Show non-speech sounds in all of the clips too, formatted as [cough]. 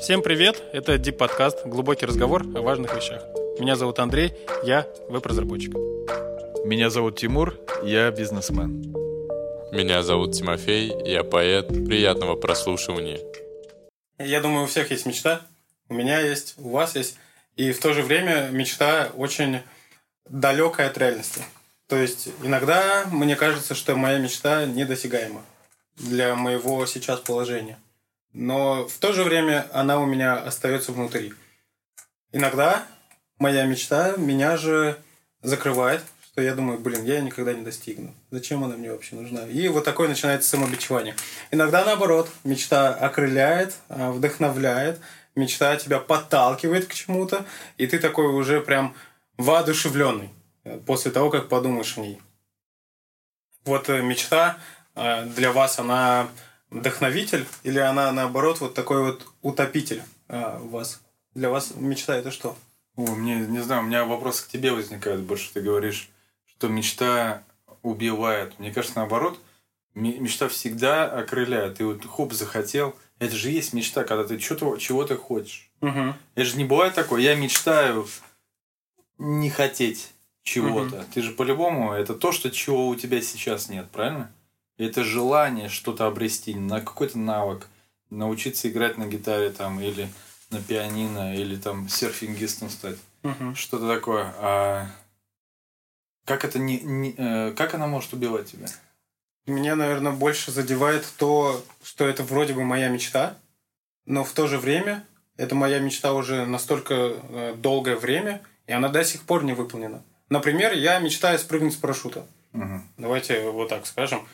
Всем привет! Это Deep подкаст «Глубокий разговор о важных вещах». Меня зовут Андрей, я веб-разработчик. Меня зовут Тимур, я бизнесмен. Меня зовут Тимофей, я поэт. Приятного прослушивания. Я думаю, у всех есть мечта. У меня есть, у вас есть. И в то же время мечта очень далекая от реальности. То есть иногда мне кажется, что моя мечта недосягаема для моего сейчас положения. Но в то же время она у меня остается внутри. Иногда моя мечта меня же закрывает, что я думаю, блин, я никогда не достигну. Зачем она мне вообще нужна? И вот такое начинается самобичевание. Иногда наоборот, мечта окрыляет, а, вдохновляет, мечта тебя подталкивает к чему-то, и ты такой уже прям воодушевленный э, после того, как подумаешь о ней. Вот э, мечта э, для вас, она вдохновитель или она наоборот вот такой вот утопитель у вас? Для вас мечта это что? О, мне, не знаю, у меня вопрос к тебе возникает больше. Ты говоришь, что мечта убивает. Мне кажется, наоборот, мечта всегда окрыляет. Ты вот хоп, захотел. Это же есть мечта, когда ты что-то, чего ты хочешь. Угу. Это же не бывает такое. Я мечтаю не хотеть чего-то. Угу. Ты же по-любому, это то, что чего у тебя сейчас нет, правильно? Это желание что-то обрести, на какой-то навык, научиться играть на гитаре там или на пианино, или там серфингистом стать. Угу. Что-то такое. А как это не, не э, как она может убивать тебя? Меня, наверное, больше задевает то, что это вроде бы моя мечта, но в то же время это моя мечта уже настолько э, долгое время, и она до сих пор не выполнена. Например, я мечтаю спрыгнуть с парашюта. Угу. Давайте вот так скажем.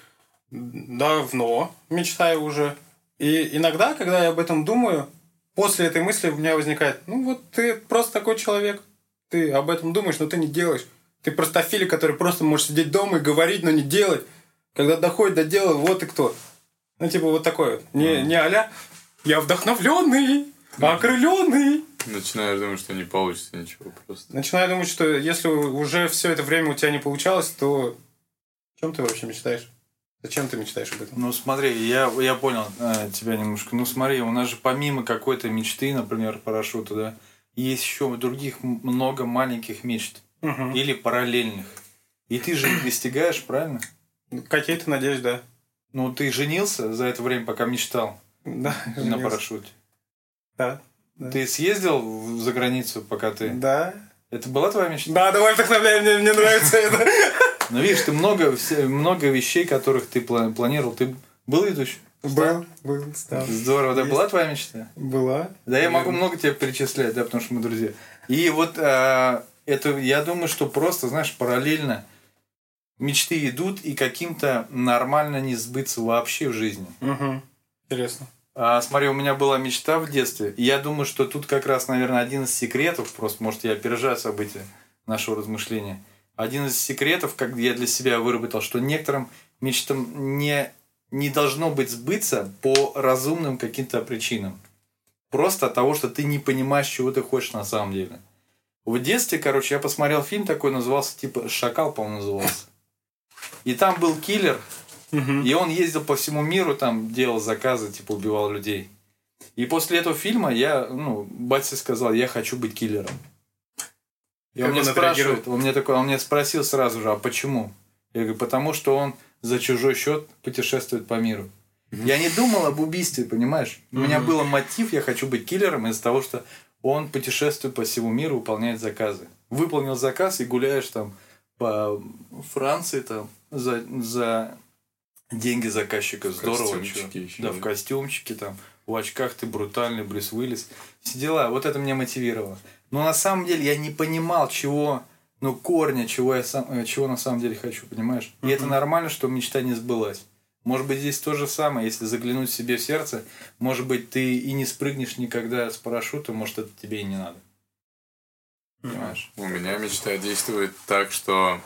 Давно мечтаю уже. И иногда, когда я об этом думаю, после этой мысли у меня возникает, ну вот ты просто такой человек, ты об этом думаешь, но ты не делаешь. Ты простофилик, который просто может сидеть дома и говорить, но не делать. Когда доходит до дела, вот и кто. Ну, типа, вот такой вот. Не, mm. не аля «я вдохновленный», а окрыленный. Начинаешь думать, что не получится ничего просто. Начинаю думать, что если уже все это время у тебя не получалось, то о чем ты вообще мечтаешь? Зачем ты мечтаешь об этом? Ну смотри, я, я понял э, тебя немножко. Ну смотри, у нас же помимо какой-то мечты, например, парашюта, да, есть еще других много маленьких мечт угу. или параллельных. И ты же их достигаешь, правильно? Какие-то, надеюсь, да. Ну, ты женился за это время, пока мечтал? Да. На женился. парашюте? Да, да. Ты съездил за границу, пока ты... Да. Это была твоя мечта? Да, давай вдохновляй, мне, мне нравится это. Ну, видишь, ты много, много вещей, которых ты планировал. Ты был ведущим? Был, был, стал. Здорово. Да, была твоя мечта? Была. Да, я могу много тебе перечислять, да, потому что мы друзья. И вот а, это, я думаю, что просто, знаешь, параллельно мечты идут и каким-то нормально не сбыться вообще в жизни. Угу. Интересно. А, смотри, у меня была мечта в детстве. И я думаю, что тут как раз, наверное, один из секретов, просто, может, я опережаю события нашего размышления. Один из секретов, как я для себя выработал, что некоторым мечтам не, не должно быть сбыться по разумным каким-то причинам. Просто от того, что ты не понимаешь, чего ты хочешь на самом деле. В детстве, короче, я посмотрел фильм такой, назывался, типа, «Шакал», по-моему, назывался. И там был киллер, и он ездил по всему миру, там делал заказы, типа, убивал людей. И после этого фильма я, ну, батя сказал, я хочу быть киллером. Он, мне спрашивает, он мне такой, он мне спросил сразу же, а почему? Я говорю, потому что он за чужой счет путешествует по миру. Я не думал об убийстве, понимаешь? У меня был мотив, я хочу быть киллером из-за того, что он путешествует по всему миру, выполняет заказы. Выполнил заказ и гуляешь там по Франции там за, за деньги заказчика. Здорово. Еще, да, в костюмчике там, в очках ты брутальный, Брюс Уиллис. Все дела. Вот это меня мотивировало. Но на самом деле я не понимал, чего, ну, корня, чего я сам, э, чего на самом деле хочу, понимаешь? И mm-hmm. это нормально, что мечта не сбылась. Может быть, здесь то же самое, если заглянуть себе в сердце, может быть, ты и не спрыгнешь никогда с парашюта, может, это тебе и не надо. Понимаешь? У меня мечта действует так, что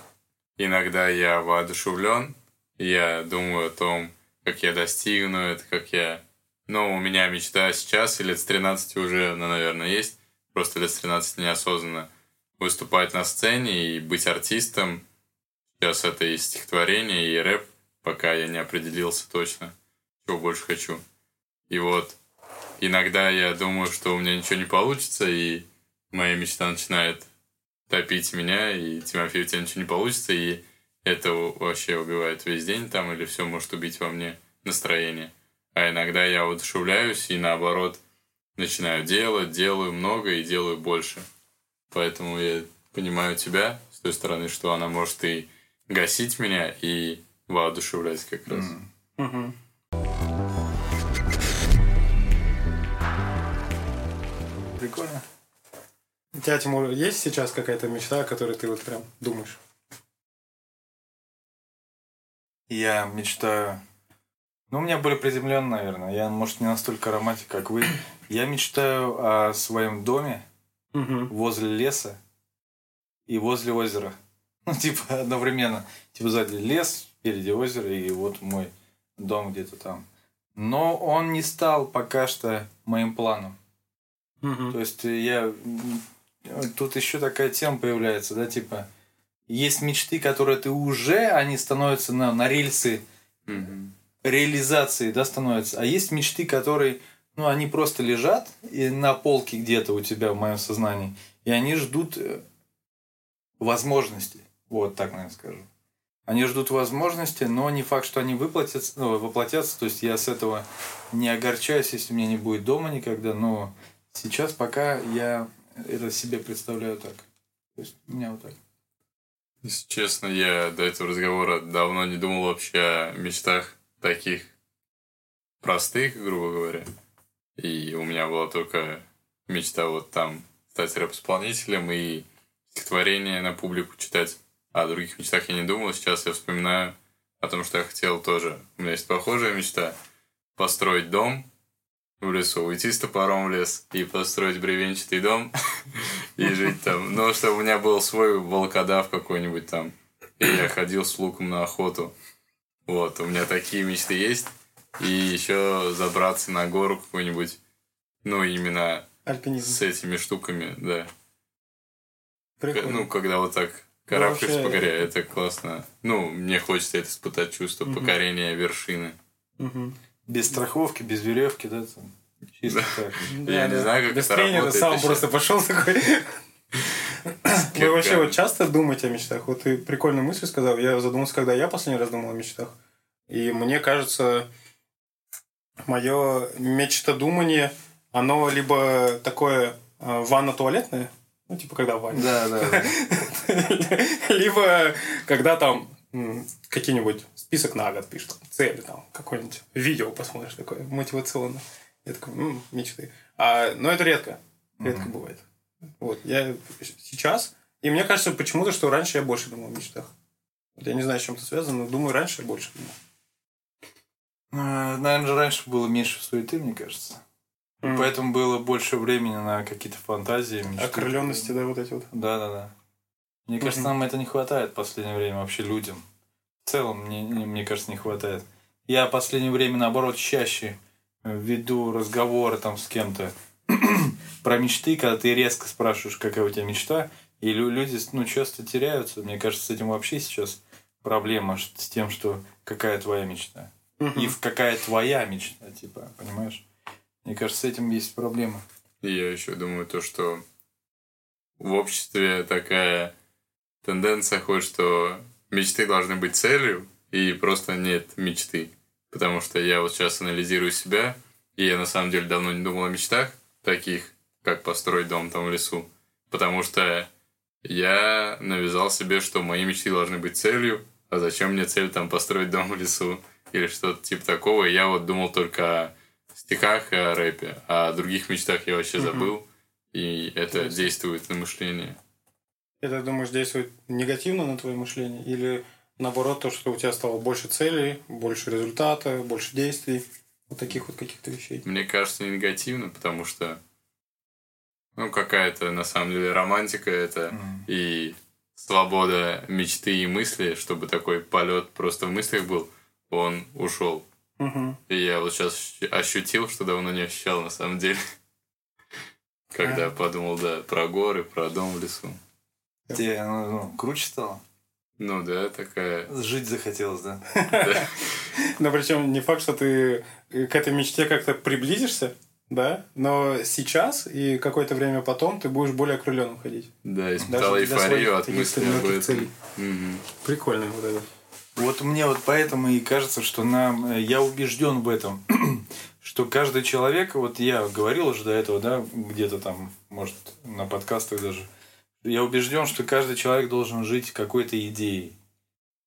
иногда я воодушевлен, я думаю о том, как я достигну это, как я... Ну, у меня мечта сейчас, и лет с 13 уже, ну, наверное, есть, просто лет с 13 неосознанно, выступать на сцене и быть артистом. Сейчас это и стихотворение, и рэп, пока я не определился точно, чего больше хочу. И вот иногда я думаю, что у меня ничего не получится, и моя мечта начинает топить меня, и Тимофей, у тебя ничего не получится, и это вообще убивает весь день там, или все может убить во мне настроение. А иногда я воодушевляюсь и наоборот начинаю делать, делаю много и делаю больше. Поэтому я понимаю тебя с той стороны, что она может и гасить меня, и воодушевлять как раз. Мгм. Прикольно. У тебя, Тимур, есть сейчас какая-то мечта, о которой ты вот прям думаешь? Я мечтаю... Ну, у меня более приземленно, наверное. Я, может, не настолько романтик, как вы. Я мечтаю о своем доме Мгм. возле леса и возле озера. [laughs] Ну, типа, одновременно. Типа, сзади лес, впереди озеро, и вот мой дом где-то там. Но он не стал пока что моим планом. Мгм. То есть я... Тут еще такая тема появляется, да, типа... Есть мечты, которые ты уже, они становятся на, на рельсы Мгм. Реализации, да, становятся. А есть мечты, которые, ну, они просто лежат и на полке где-то у тебя в моем сознании, и они ждут э, возможности. Вот так, наверное, скажу. Они ждут возможности, но не факт, что они выплатятся, ну, воплотятся. То есть я с этого не огорчаюсь, если у меня не будет дома никогда. Но сейчас пока я это себе представляю так. То есть у меня вот так. Если честно, я до этого разговора давно не думал вообще о мечтах таких простых, грубо говоря. И у меня была только мечта вот там стать рэп-исполнителем и стихотворение на публику читать. О других мечтах я не думал. Сейчас я вспоминаю о том, что я хотел тоже. У меня есть похожая мечта. Построить дом в лесу, уйти с топором в лес и построить бревенчатый дом [laughs] и жить там. Ну, чтобы у меня был свой волкодав какой-нибудь там. И я ходил с луком на охоту. Вот, у меня такие мечты есть. И еще забраться на гору какую-нибудь. Ну, именно Альпинизм. с этими штуками, да. Прикольно. Ну, когда вот так карабкаешь вообще- по горе, это классно. Ну, мне хочется это испытать чувство Мгм. покорения вершины. Мгм. Без страховки, без веревки, да, там. Чисто так. Я не знаю, как Без это тренера работает сам еще. просто пошел такой. Вы вообще вот часто думаете о мечтах? Вот ты прикольную мысль сказал. Я задумался, когда я последний раз думал о мечтах. И мне кажется, мое мечтодумание, оно либо такое э, ванно-туалетное, ну, типа, когда в ванне. Да, да. [laughs] Либо когда там какие-нибудь список на год пишут, там, цели, там, какое-нибудь видео посмотришь такое, мотивационное. Я такой, «М, мечты. А, но это редко. Редко бывает. Вот, я сейчас... И мне кажется почему-то, что раньше я больше думал о мечтах. Вот я не знаю, с чем это связано, но думаю, раньше я больше думал. Наверное, же раньше было меньше суеты, мне кажется. М. Поэтому было больше времени на какие-то фантазии. мечты. Окрыленности, да, вот эти вот. Да, да, да. Мне кажется, Мгм. нам это не хватает в последнее время вообще людям. В целом, мне, не- мне кажется, не хватает. Я в последнее время, наоборот, чаще э, веду разговоры там с кем-то [clears throat] про мечты, когда ты резко спрашиваешь, какая у тебя мечта, и лю- люди ну, часто теряются. Мне кажется, с этим вообще сейчас проблема с тем, что какая твоя мечта. И в какая твоя мечта, типа, понимаешь? Мне кажется, с этим есть проблема. И я еще думаю то, что в обществе такая тенденция ходит, что мечты должны быть целью, и просто нет мечты. Потому что я вот сейчас анализирую себя, и я на самом деле давно не думал о мечтах таких, как построить дом там в лесу. Потому что я навязал себе, что мои мечты должны быть целью, а зачем мне цель там построить дом в лесу или что-то типа такого. И я вот думал только о стихах и о рэпе, а о других мечтах я вообще забыл, и это действует на мышление. Это, думаешь, действует негативно на твое мышление? Или наоборот, то, что у тебя стало больше целей, больше результата, больше действий? Вот таких вот каких-то вещей. Мне кажется, не негативно, потому что ну, какая-то, на самом деле, романтика это М. и свобода мечты и мысли, чтобы такой полет просто в мыслях был, он ушел. Мгм. И я вот сейчас ощутил, что давно не ощущал на самом деле. [laughs] Когда А. подумал, да, про горы, про дом в лесу. Тебе ну, ну, круче стало? Ну да, такая... Жить захотелось, да? да. [laughs] Но причем не факт, что ты к этой мечте как-то приблизишься, Да, но сейчас и какое-то время потом ты будешь более окрыленным ходить. Да, испытал эйфорию от мысли об этом. Угу. Прикольно вот это. Вот мне вот поэтому и кажется, что нам, э, я убежден в этом, [clears throat] что каждый человек, вот я говорил уже до этого, да, где-то там, может, на подкастах даже, я убежден, что каждый человек должен жить какой-то идеей.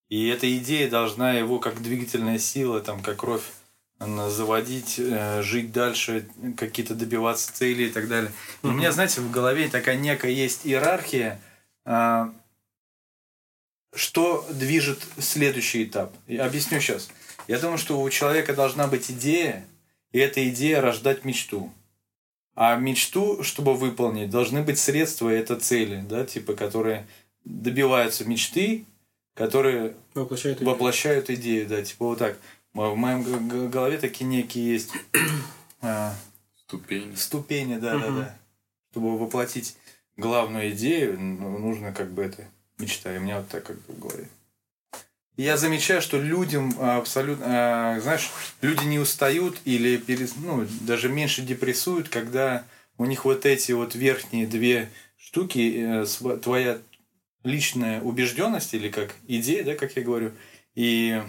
И эта идея должна его как двигательная сила, там, как кровь заводить, э, жить дальше, какие-то добиваться целей и так далее. И у меня, знаете, в голове такая некая есть иерархия, а, что движет следующий этап. Я объясню сейчас. Я думаю, что у человека должна быть идея, и эта идея рождать мечту. А мечту, чтобы выполнить, должны быть средства и это цели, да, типа, которые добиваются мечты, которые воплощают идею. воплощают идею, да, типа вот так. В моем голове такие некие есть а, ступени. Ступени, да, да, да. Чтобы воплотить главную идею, ну, нужно как бы это мечта. И у меня вот так как бы в голове. я замечаю, что людям абсолютно, а, знаешь, люди не устают или перес, ну, даже меньше депрессуют, когда у них вот эти вот верхние две штуки, э, твоя личная убежденность или как идея, да, как я говорю, и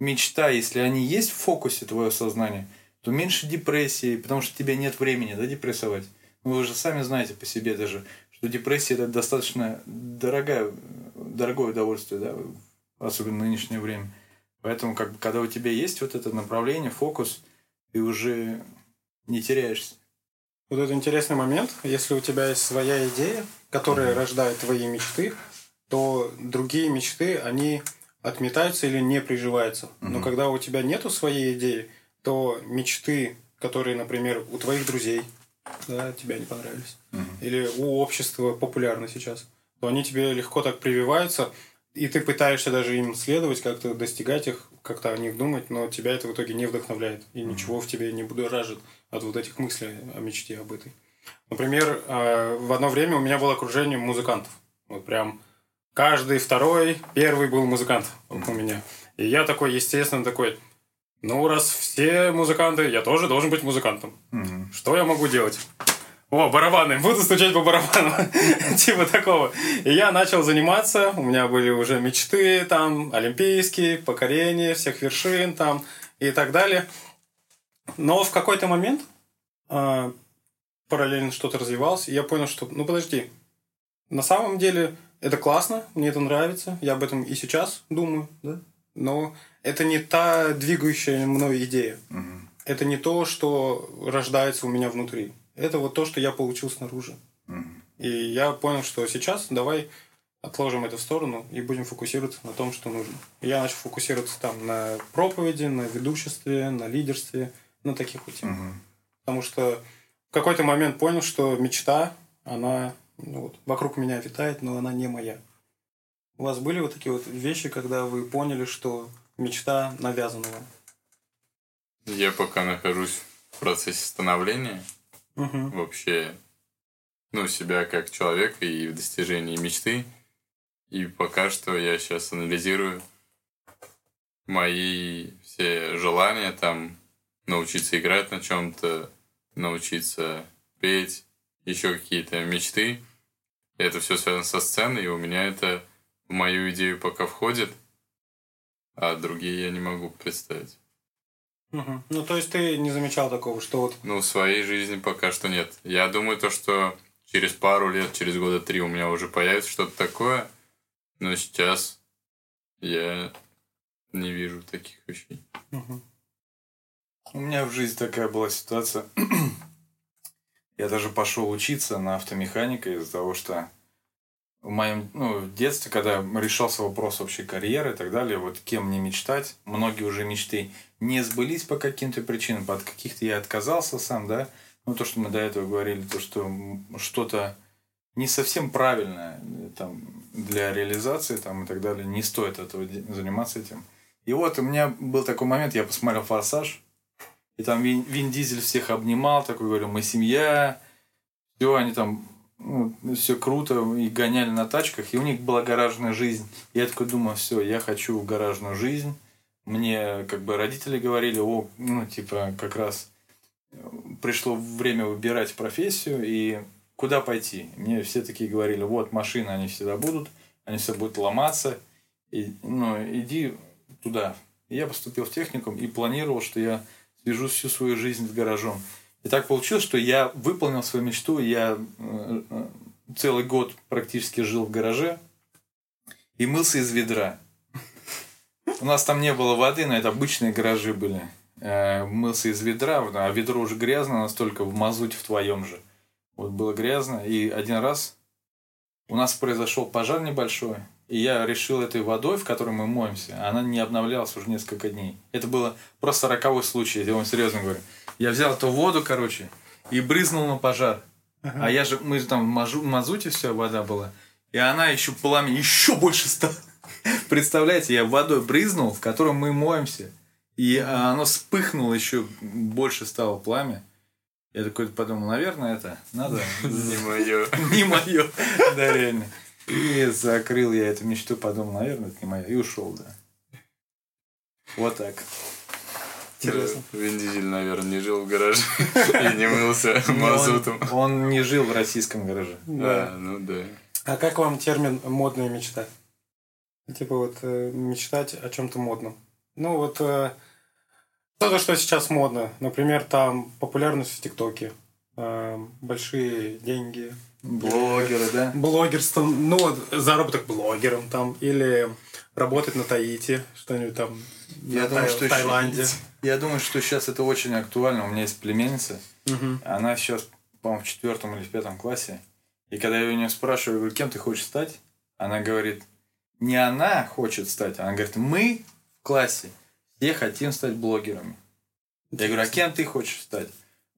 мечта, если они есть в фокусе твоего сознания, то меньше депрессии, потому что у тебя нет времени, да, депрессовать. Ну, вы же сами знаете по себе даже, что депрессия это достаточно дорогая, дорогое удовольствие, да, особенно в нынешнее время. Поэтому, как бы, когда у тебя есть вот это направление, фокус, ты уже не теряешься. Вот это интересный момент. Если у тебя есть своя идея, которая mm-hmm. рождает твои мечты, то другие мечты, они отметаются или не приживаются. Mm-hmm. Но когда у тебя нету своей идеи, то мечты, которые, например, у твоих друзей, да, тебе не понравились, mm-hmm. или у общества популярны сейчас, то они тебе легко так прививаются, и ты пытаешься даже им следовать, как-то достигать их, как-то о них думать, но тебя это в итоге не вдохновляет, и mm-hmm. ничего в тебе не будоражит от вот этих мыслей о мечте об этой. Например, э, в одно время у меня было окружение музыкантов. Вот прям каждый второй, первый был музыкант у меня. И я такой, естественно, такой, ну, раз все музыканты, я тоже должен быть музыкантом. Угу. Что я могу делать? О, барабаны, буду стучать по барабану. [laughs] типа такого. И я начал заниматься, у меня были уже мечты там, олимпийские, покорение всех вершин там и так далее. Но в какой-то момент э, параллельно что-то развивалось, и я понял, что, ну подожди, на самом деле это классно, мне это нравится, я об этом и сейчас думаю, да? но это не та двигающая мной идея. Угу. Это не то, что рождается у меня внутри. Это вот то, что я получил снаружи. Угу. И я понял, что сейчас давай отложим это в сторону и будем фокусироваться на том, что нужно. Я начал фокусироваться там на проповеди, на ведуществе, на лидерстве, на таких вот темах. Угу. Потому что в какой-то момент понял, что мечта, она ну, вот, вокруг меня витает, но она не моя. У вас были вот такие вот вещи, когда вы поняли, что мечта навязана вам? Я пока нахожусь в процессе становления. Угу. Вообще, ну, себя как человека и в достижении мечты. И пока что я сейчас анализирую мои все желания, там, научиться играть на чем-то, научиться петь, еще какие-то мечты. Это все связано со сценой, и у меня это в мою идею пока входит, а другие я не могу представить. Угу. Ну, то есть ты не замечал такого, что вот... Ну, в своей жизни пока что нет. Я думаю, то, что через пару лет, через года три у меня уже появится что-то такое, но сейчас я не вижу таких вещей. Угу. У меня в жизни такая была ситуация. [clears throat] Я даже пошел учиться на автомеханика из-за того, что в моем ну, в детстве, когда решался вопрос вообще карьеры и так далее, вот кем мне мечтать, многие уже мечты не сбылись по каким-то причинам, от каких-то я отказался сам, да, ну то, что мы до этого говорили, то, что что-то не совсем правильное там, для реализации там, и так далее, не стоит этого заниматься этим. И вот у меня был такой момент, я посмотрел «Форсаж», и там Вин, Вин Дизель всех обнимал, такой говорил, мы семья. Все, они там ну, все круто и гоняли на тачках, и у них была гаражная жизнь. Я такой думаю, все, я хочу гаражную жизнь. Мне как бы родители говорили, о, ну, типа, как раз пришло время выбирать профессию и куда пойти. Мне все такие говорили, вот машины, они всегда будут, они все будут ломаться, и, ну, иди туда. Я поступил в техникум и планировал, что я свяжу всю свою жизнь с гаражом. И так получилось, что я выполнил свою мечту, я э, э, целый год практически жил в гараже и мылся из ведра. У нас там не было воды, но это обычные гаражи были. Э, мылся из ведра, а ведро уже грязно настолько в мазуте в твоем же. Вот было грязно. И один раз у нас произошел пожар небольшой. И я решил этой водой, в которой мы моемся, она не обновлялась уже несколько дней. Это было просто роковой случай, я вам серьезно говорю. Я взял эту воду, короче, и брызнул на пожар. Ага. А я же, мы там в мазуте все, вода была. И она еще пламя еще больше стала. [laughs] Представляете, я водой брызнул, в котором мы моемся. И оно вспыхнуло еще больше стало пламя. Я такой подумал, наверное, это надо... Не мое. [laughs] Не мое. Да, реально. И закрыл я эту мечту, подумал, наверное, это не мое. И ушел, да. Вот так. Интересно. Вин Дизель, наверное, не жил в гараже [laughs] и не мылся [laughs] мазутом. Он не жил в российском гараже. Да, ну да. А как вам термин «модная мечта»? Типа вот э, мечтать о чем-то модном. Ну вот э, то, что сейчас модно. Например, там популярность в ТикТоке, э, большие деньги. Блогеры, да? Блогерство, ну вот заработок блогером там, или работать на Таити, что-нибудь там я на думаю, Тай- что в Таиланде. [laughs] Я думаю, что сейчас это очень актуально. У меня есть племянница. Мгм. Она сейчас, по-моему, в четвертом или в пятом классе. И когда я у нее спрашиваю, говорю, кем ты хочешь стать? Она говорит, не она хочет стать, она говорит, мы в классе все хотим стать блогерами. Я говорю, а кем ты хочешь стать?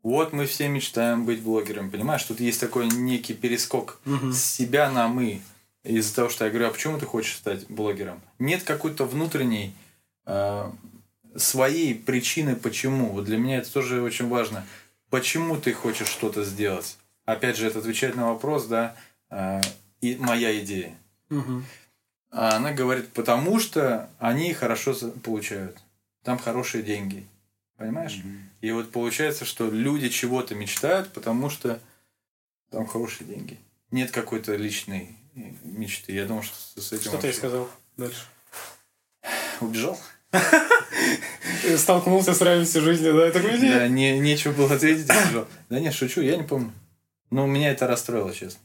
Вот мы все мечтаем быть блогерами, понимаешь? Тут есть такой некий перескок Мгм. с себя на мы. Из-за того, что я говорю, а почему ты хочешь стать блогером? Нет какой-то внутренней э, своей причины, почему. Вот для меня это тоже очень важно. Почему ты хочешь что-то сделать? Опять же, это отвечает на вопрос, да, э, и моя идея. Мгм. А она говорит, потому что они хорошо получают. Там хорошие деньги. Понимаешь? И вот получается, что люди чего-то мечтают, потому что там хорошие деньги. Нет какой-то личной э, мечты. Я думаю, что с этим Что ты вообще- сказал дальше? убежал. [laughs] Столкнулся с реальностью жизни, да? Такой, «Иди». Да, не, нечего было ответить. убежал. Да нет, шучу, я не помню. Но меня это расстроило, честно.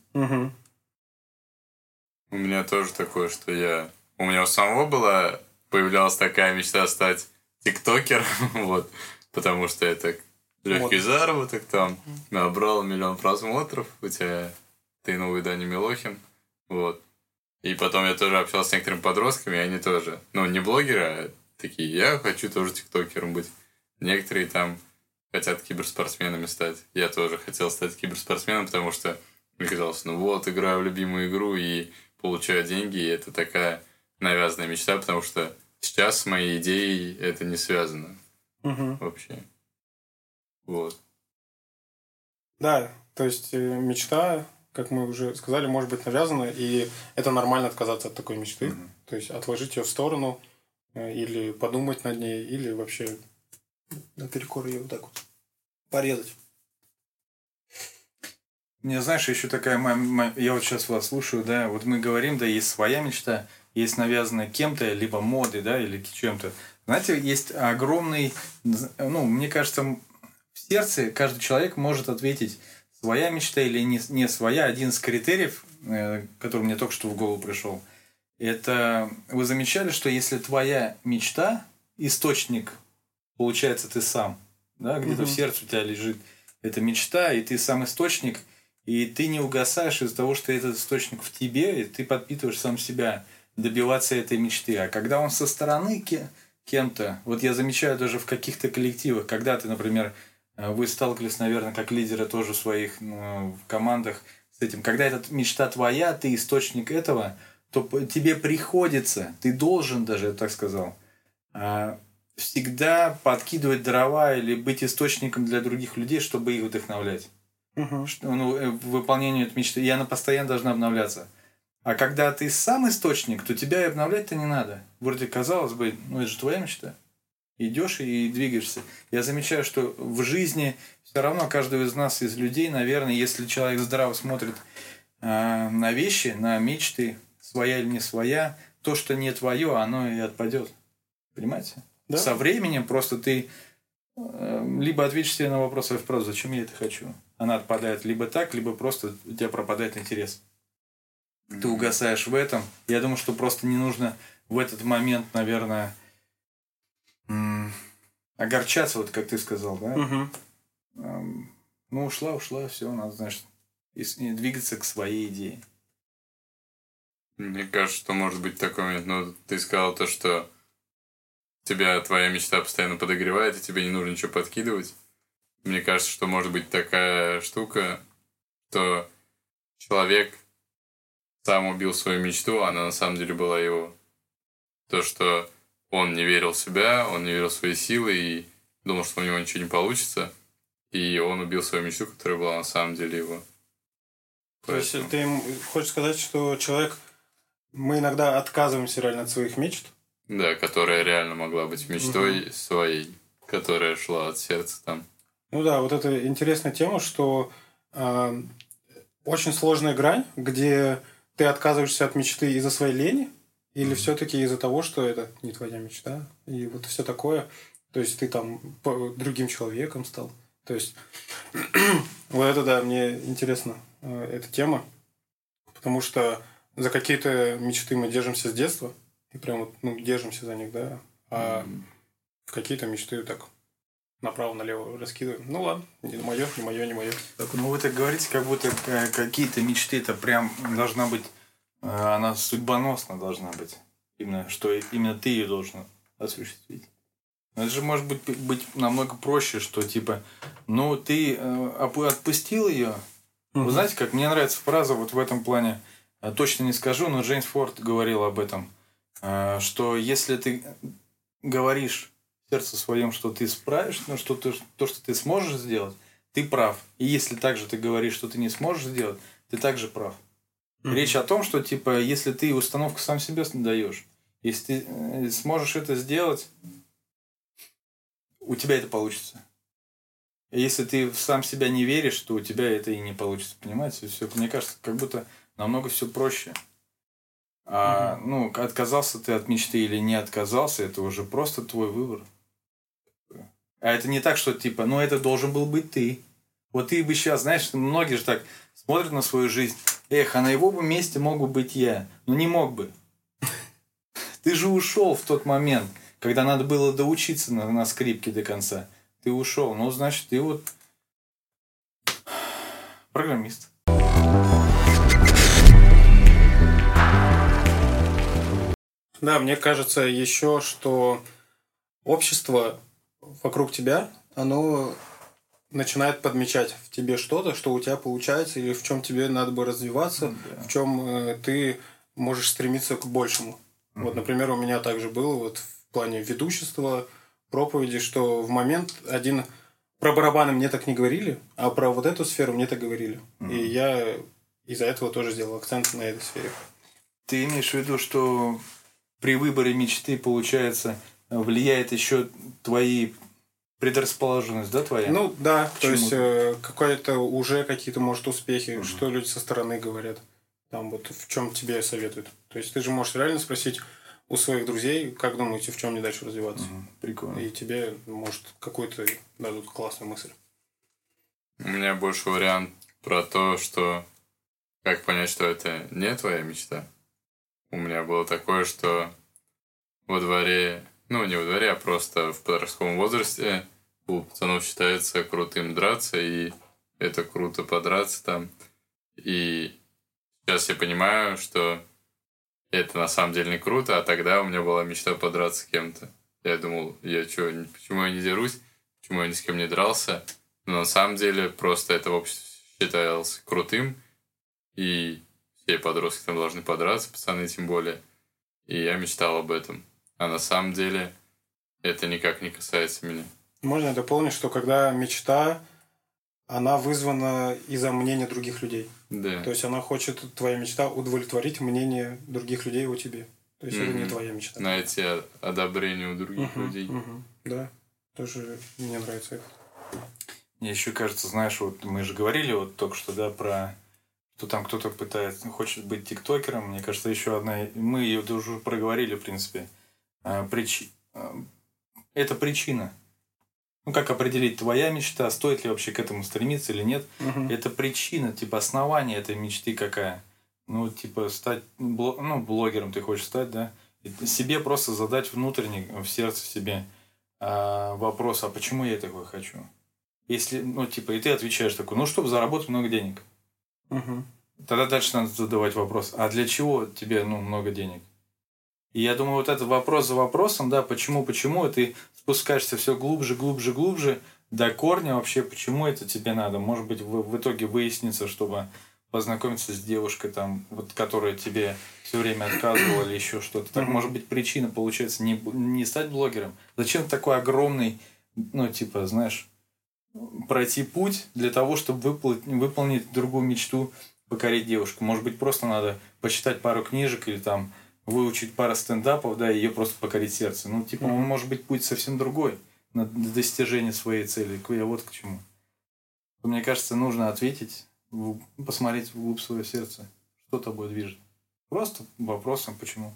У меня тоже такое, что я... У меня у самого была... Появлялась такая мечта стать тиктокером, [laughs] вот. Потому что это легкий Модно. заработок, там, набрал миллион просмотров, у тебя ты новый Даня Милохин, вот. И потом я тоже общался с некоторыми подростками, и они тоже, ну, не блогеры, а такие, я хочу тоже тиктокером быть. Некоторые там хотят киберспортсменами стать. Я тоже хотел стать киберспортсменом, потому что мне казалось, ну вот, играю в любимую игру и получаю деньги, и это такая навязанная мечта, потому что сейчас с моей идеей это не связано Мгм. вообще. Вот. Да, то есть э, мечта, как мы уже сказали, может быть навязана, и это нормально отказаться от такой мечты. Мгм. То есть отложить ее в сторону, э, или подумать над ней, или вообще наперекор ее вот так вот порезать. Мне, знаешь, еще такая... Я вот сейчас вас слушаю, да, вот мы говорим, да, есть своя мечта, есть навязанная кем-то, либо модой, да, или чем-то. Знаете, есть огромный... Ну, мне кажется, в сердце каждый человек может ответить, своя мечта или не, не своя. Один из критериев, э, который мне только что в голову пришел, это вы замечали, что если твоя мечта, источник, получается, ты сам, да, где-то в Мгм. сердце у тебя лежит эта мечта, и ты сам источник, и ты не угасаешь из-за того, что этот источник в тебе, и ты подпитываешь сам себя добиваться этой мечты. А когда он со стороны ке- кем-то, вот я замечаю даже в каких-то коллективах, когда ты, например, э, вы сталкивались, наверное, как лидеры тоже в своих ну, в командах с этим, когда эта мечта твоя, ты источник этого, то тебе приходится, ты должен даже, я так сказал, а, всегда подкидывать дрова или быть источником для других людей, чтобы их вдохновлять Мгм. что, ну, э, в выполнении этой мечты. И она постоянно должна обновляться. А когда ты сам источник, то тебя и обновлять-то не надо. Вроде казалось бы, ну это же твоя мечта. идешь и двигаешься. Я замечаю, что в жизни все равно каждого из нас, из людей, наверное, если человек здраво смотрит э, на вещи, на мечты, своя или не своя, то, что не твое, оно и отпадет. Понимаете? Да? Со временем просто ты э, либо ответишь себе на вопрос вопрос, зачем я это хочу. Она отпадает либо так, либо просто у тебя пропадает интерес. Mm-hmm. Ты угасаешь в этом. Я думаю, что просто не нужно в этот момент, наверное, огорчаться, вот как ты сказал, да? Угу. Ну, ушла, ушла, все, надо, знаешь, и двигаться к своей идее. Мне кажется, что может быть такой момент. Ну, ты сказал то, что тебя твоя мечта постоянно подогревает, и тебе не нужно ничего подкидывать. Мне кажется, что может быть такая штука, что человек сам убил свою мечту, а она на самом деле была его. То, что он не верил в себя, он не верил в свои силы и думал, что у него ничего не получится. И он убил свою мечту, которая была на самом деле его. То есть ты хочешь сказать, что человек... Мы иногда отказываемся реально от своих мечт? Да, которая реально могла быть мечтой угу. своей, которая шла от сердца там. Ну да, вот это интересная тема, что э, очень сложная грань, где ты отказываешься от мечты из-за своей лени, или mm-hmm. все-таки из-за того, что это не твоя мечта, и вот все такое. То есть ты там другим человеком стал. То есть [clears throat] вот это, да, мне интересна э, эта тема, потому что за какие-то мечты мы держимся с детства, и прям вот, ну, держимся за них, да, а mm-hmm. какие-то мечты так направо-налево раскидываем. Ну ладно, не мое, не мое, не мое. Ну вы так говорите, как будто э, какие-то мечты это прям должна быть Э, она судьбоносна должна быть. Именно, что именно ты ее должен осуществить. Но это же может быть, быть намного проще, что типа, ну ты э, отпустил ее. Угу. Вы знаете, как мне нравится фраза вот в этом плане, точно не скажу, но Джеймс Форд говорил об этом, что если ты говоришь сердце своем, что ты справишься, ну, что ты, то, что ты сможешь сделать, ты прав. И если также ты говоришь, что ты не сможешь сделать, ты также прав. Mm-hmm. Речь о том, что типа, если ты установку сам себе даешь, если ты э, сможешь это сделать, у тебя это получится. Если ты сам себя не веришь, то у тебя это и не получится, понимаете? Все, мне кажется, как будто намного все проще. А, ну, отказался ты от мечты или не отказался, это уже просто твой выбор. А это не так, что типа, ну это должен был быть ты. Вот ты бы сейчас, знаешь, многие же так смотрят на свою жизнь. Эх, а на его бы месте мог бы быть я. Но не мог бы. [laughs] Ты же ушел в тот момент, когда надо было доучиться на, на скрипке до конца. Ты ушел. Ну, значит, ты вот [sighs] программист. Да, мне кажется еще, что общество вокруг тебя, оно начинает подмечать в тебе что-то, что у тебя получается, или в чем тебе надо бы развиваться, да. в чем э, ты можешь стремиться к большему. Mm-hmm. Вот, например, у меня также было вот в плане ведущества, проповеди, что в момент один про барабаны мне так не говорили, а про вот эту сферу мне так говорили. Mm-hmm. И я из-за этого тоже сделал акцент на этой сфере. Ты имеешь в виду, что при выборе мечты, получается, влияет еще твои предрасположенность, да, твоя? Ну, да. К то есть, э, какое-то уже какие-то, может, успехи, угу. что люди со стороны говорят. Там вот в чем тебе советуют. То есть, ты же можешь реально спросить у своих друзей, как думаете, в чем мне дальше развиваться. Угу. Прикольно. И тебе, может, какую-то дадут классную мысль. У меня больше вариант про то, что как понять, что это не твоя мечта. У меня было такое, что во дворе ну, не во дворе, а просто в подростковом возрасте у пацанов считается крутым драться, и это круто подраться там. И сейчас я понимаю, что это на самом деле не круто, а тогда у меня была мечта подраться с кем-то. Я думал, я что, почему я не дерусь, почему я ни с кем не дрался. Но на самом деле просто это общество считалось крутым, и все подростки там должны подраться, пацаны тем более. И я мечтал об этом. А на самом деле это никак не касается меня. Можно я дополню, что когда мечта, она вызвана из-за мнения других людей. Да. То есть она хочет, твоя мечта, удовлетворить мнение других людей о тебе. То есть mm-hmm. это не твоя мечта. Найти одобрение у других uh-huh, людей. Uh-huh. Да, тоже мне нравится это. Мне еще кажется, знаешь, вот мы же говорили вот только что, да, про что там кто-то пытается, хочет быть тиктокером. Мне кажется, еще одна, мы ее уже проговорили, в принципе. А, прич... А, это причина. Ну, как определить, твоя мечта, стоит ли вообще к этому стремиться или нет. Мгм. Это причина, типа, основание этой мечты какая. Ну, типа, стать, бло- ну, блогером ты хочешь стать, да? И себе просто задать внутренне, в сердце себе а, вопрос, а почему я такое хочу? Если, ну, типа, и ты отвечаешь такой, ну, чтобы заработать много денег. Мгм. Тогда дальше надо задавать вопрос, а для чего тебе, ну, много денег? И я думаю, вот этот вопрос за вопросом, да, почему, почему, ты спускаешься все глубже, глубже, глубже до корня вообще, почему это тебе надо. Может быть, в, в итоге выяснится, чтобы познакомиться с девушкой, там, вот, которая тебе все время отказывала или еще что-то. Так, может быть, причина, получается, не, не стать блогером. Зачем такой огромный, ну, типа, знаешь, пройти путь для того, чтобы выполнить, выполнить другую мечту, покорить девушку. Может быть, просто надо почитать пару книжек или там выучить пару стендапов, да, и ее просто покорить сердце. Ну, типа, он может быть путь совсем другой на достижение своей цели. Я вот к чему. Мне кажется, нужно ответить, посмотреть вглубь своего сердца, что тобой движет. Просто вопросом, почему.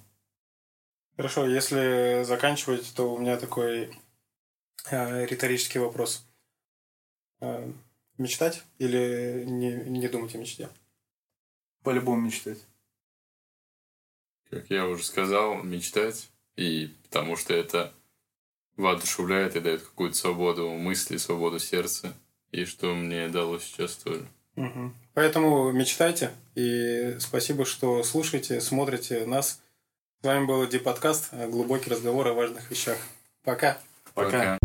Хорошо, если заканчивать, то у меня такой э, риторический вопрос. Э, мечтать или не, не думать о мечте? По-любому мечтать. Как я уже сказал, мечтать. И потому что это воодушевляет и дает какую-то свободу мысли, свободу сердца. И что мне дало сейчас тоже. Мгм. Поэтому мечтайте. И спасибо, что слушаете, смотрите нас. С вами был Ди подкаст. Глубокий разговор о важных вещах. Пока. Пока.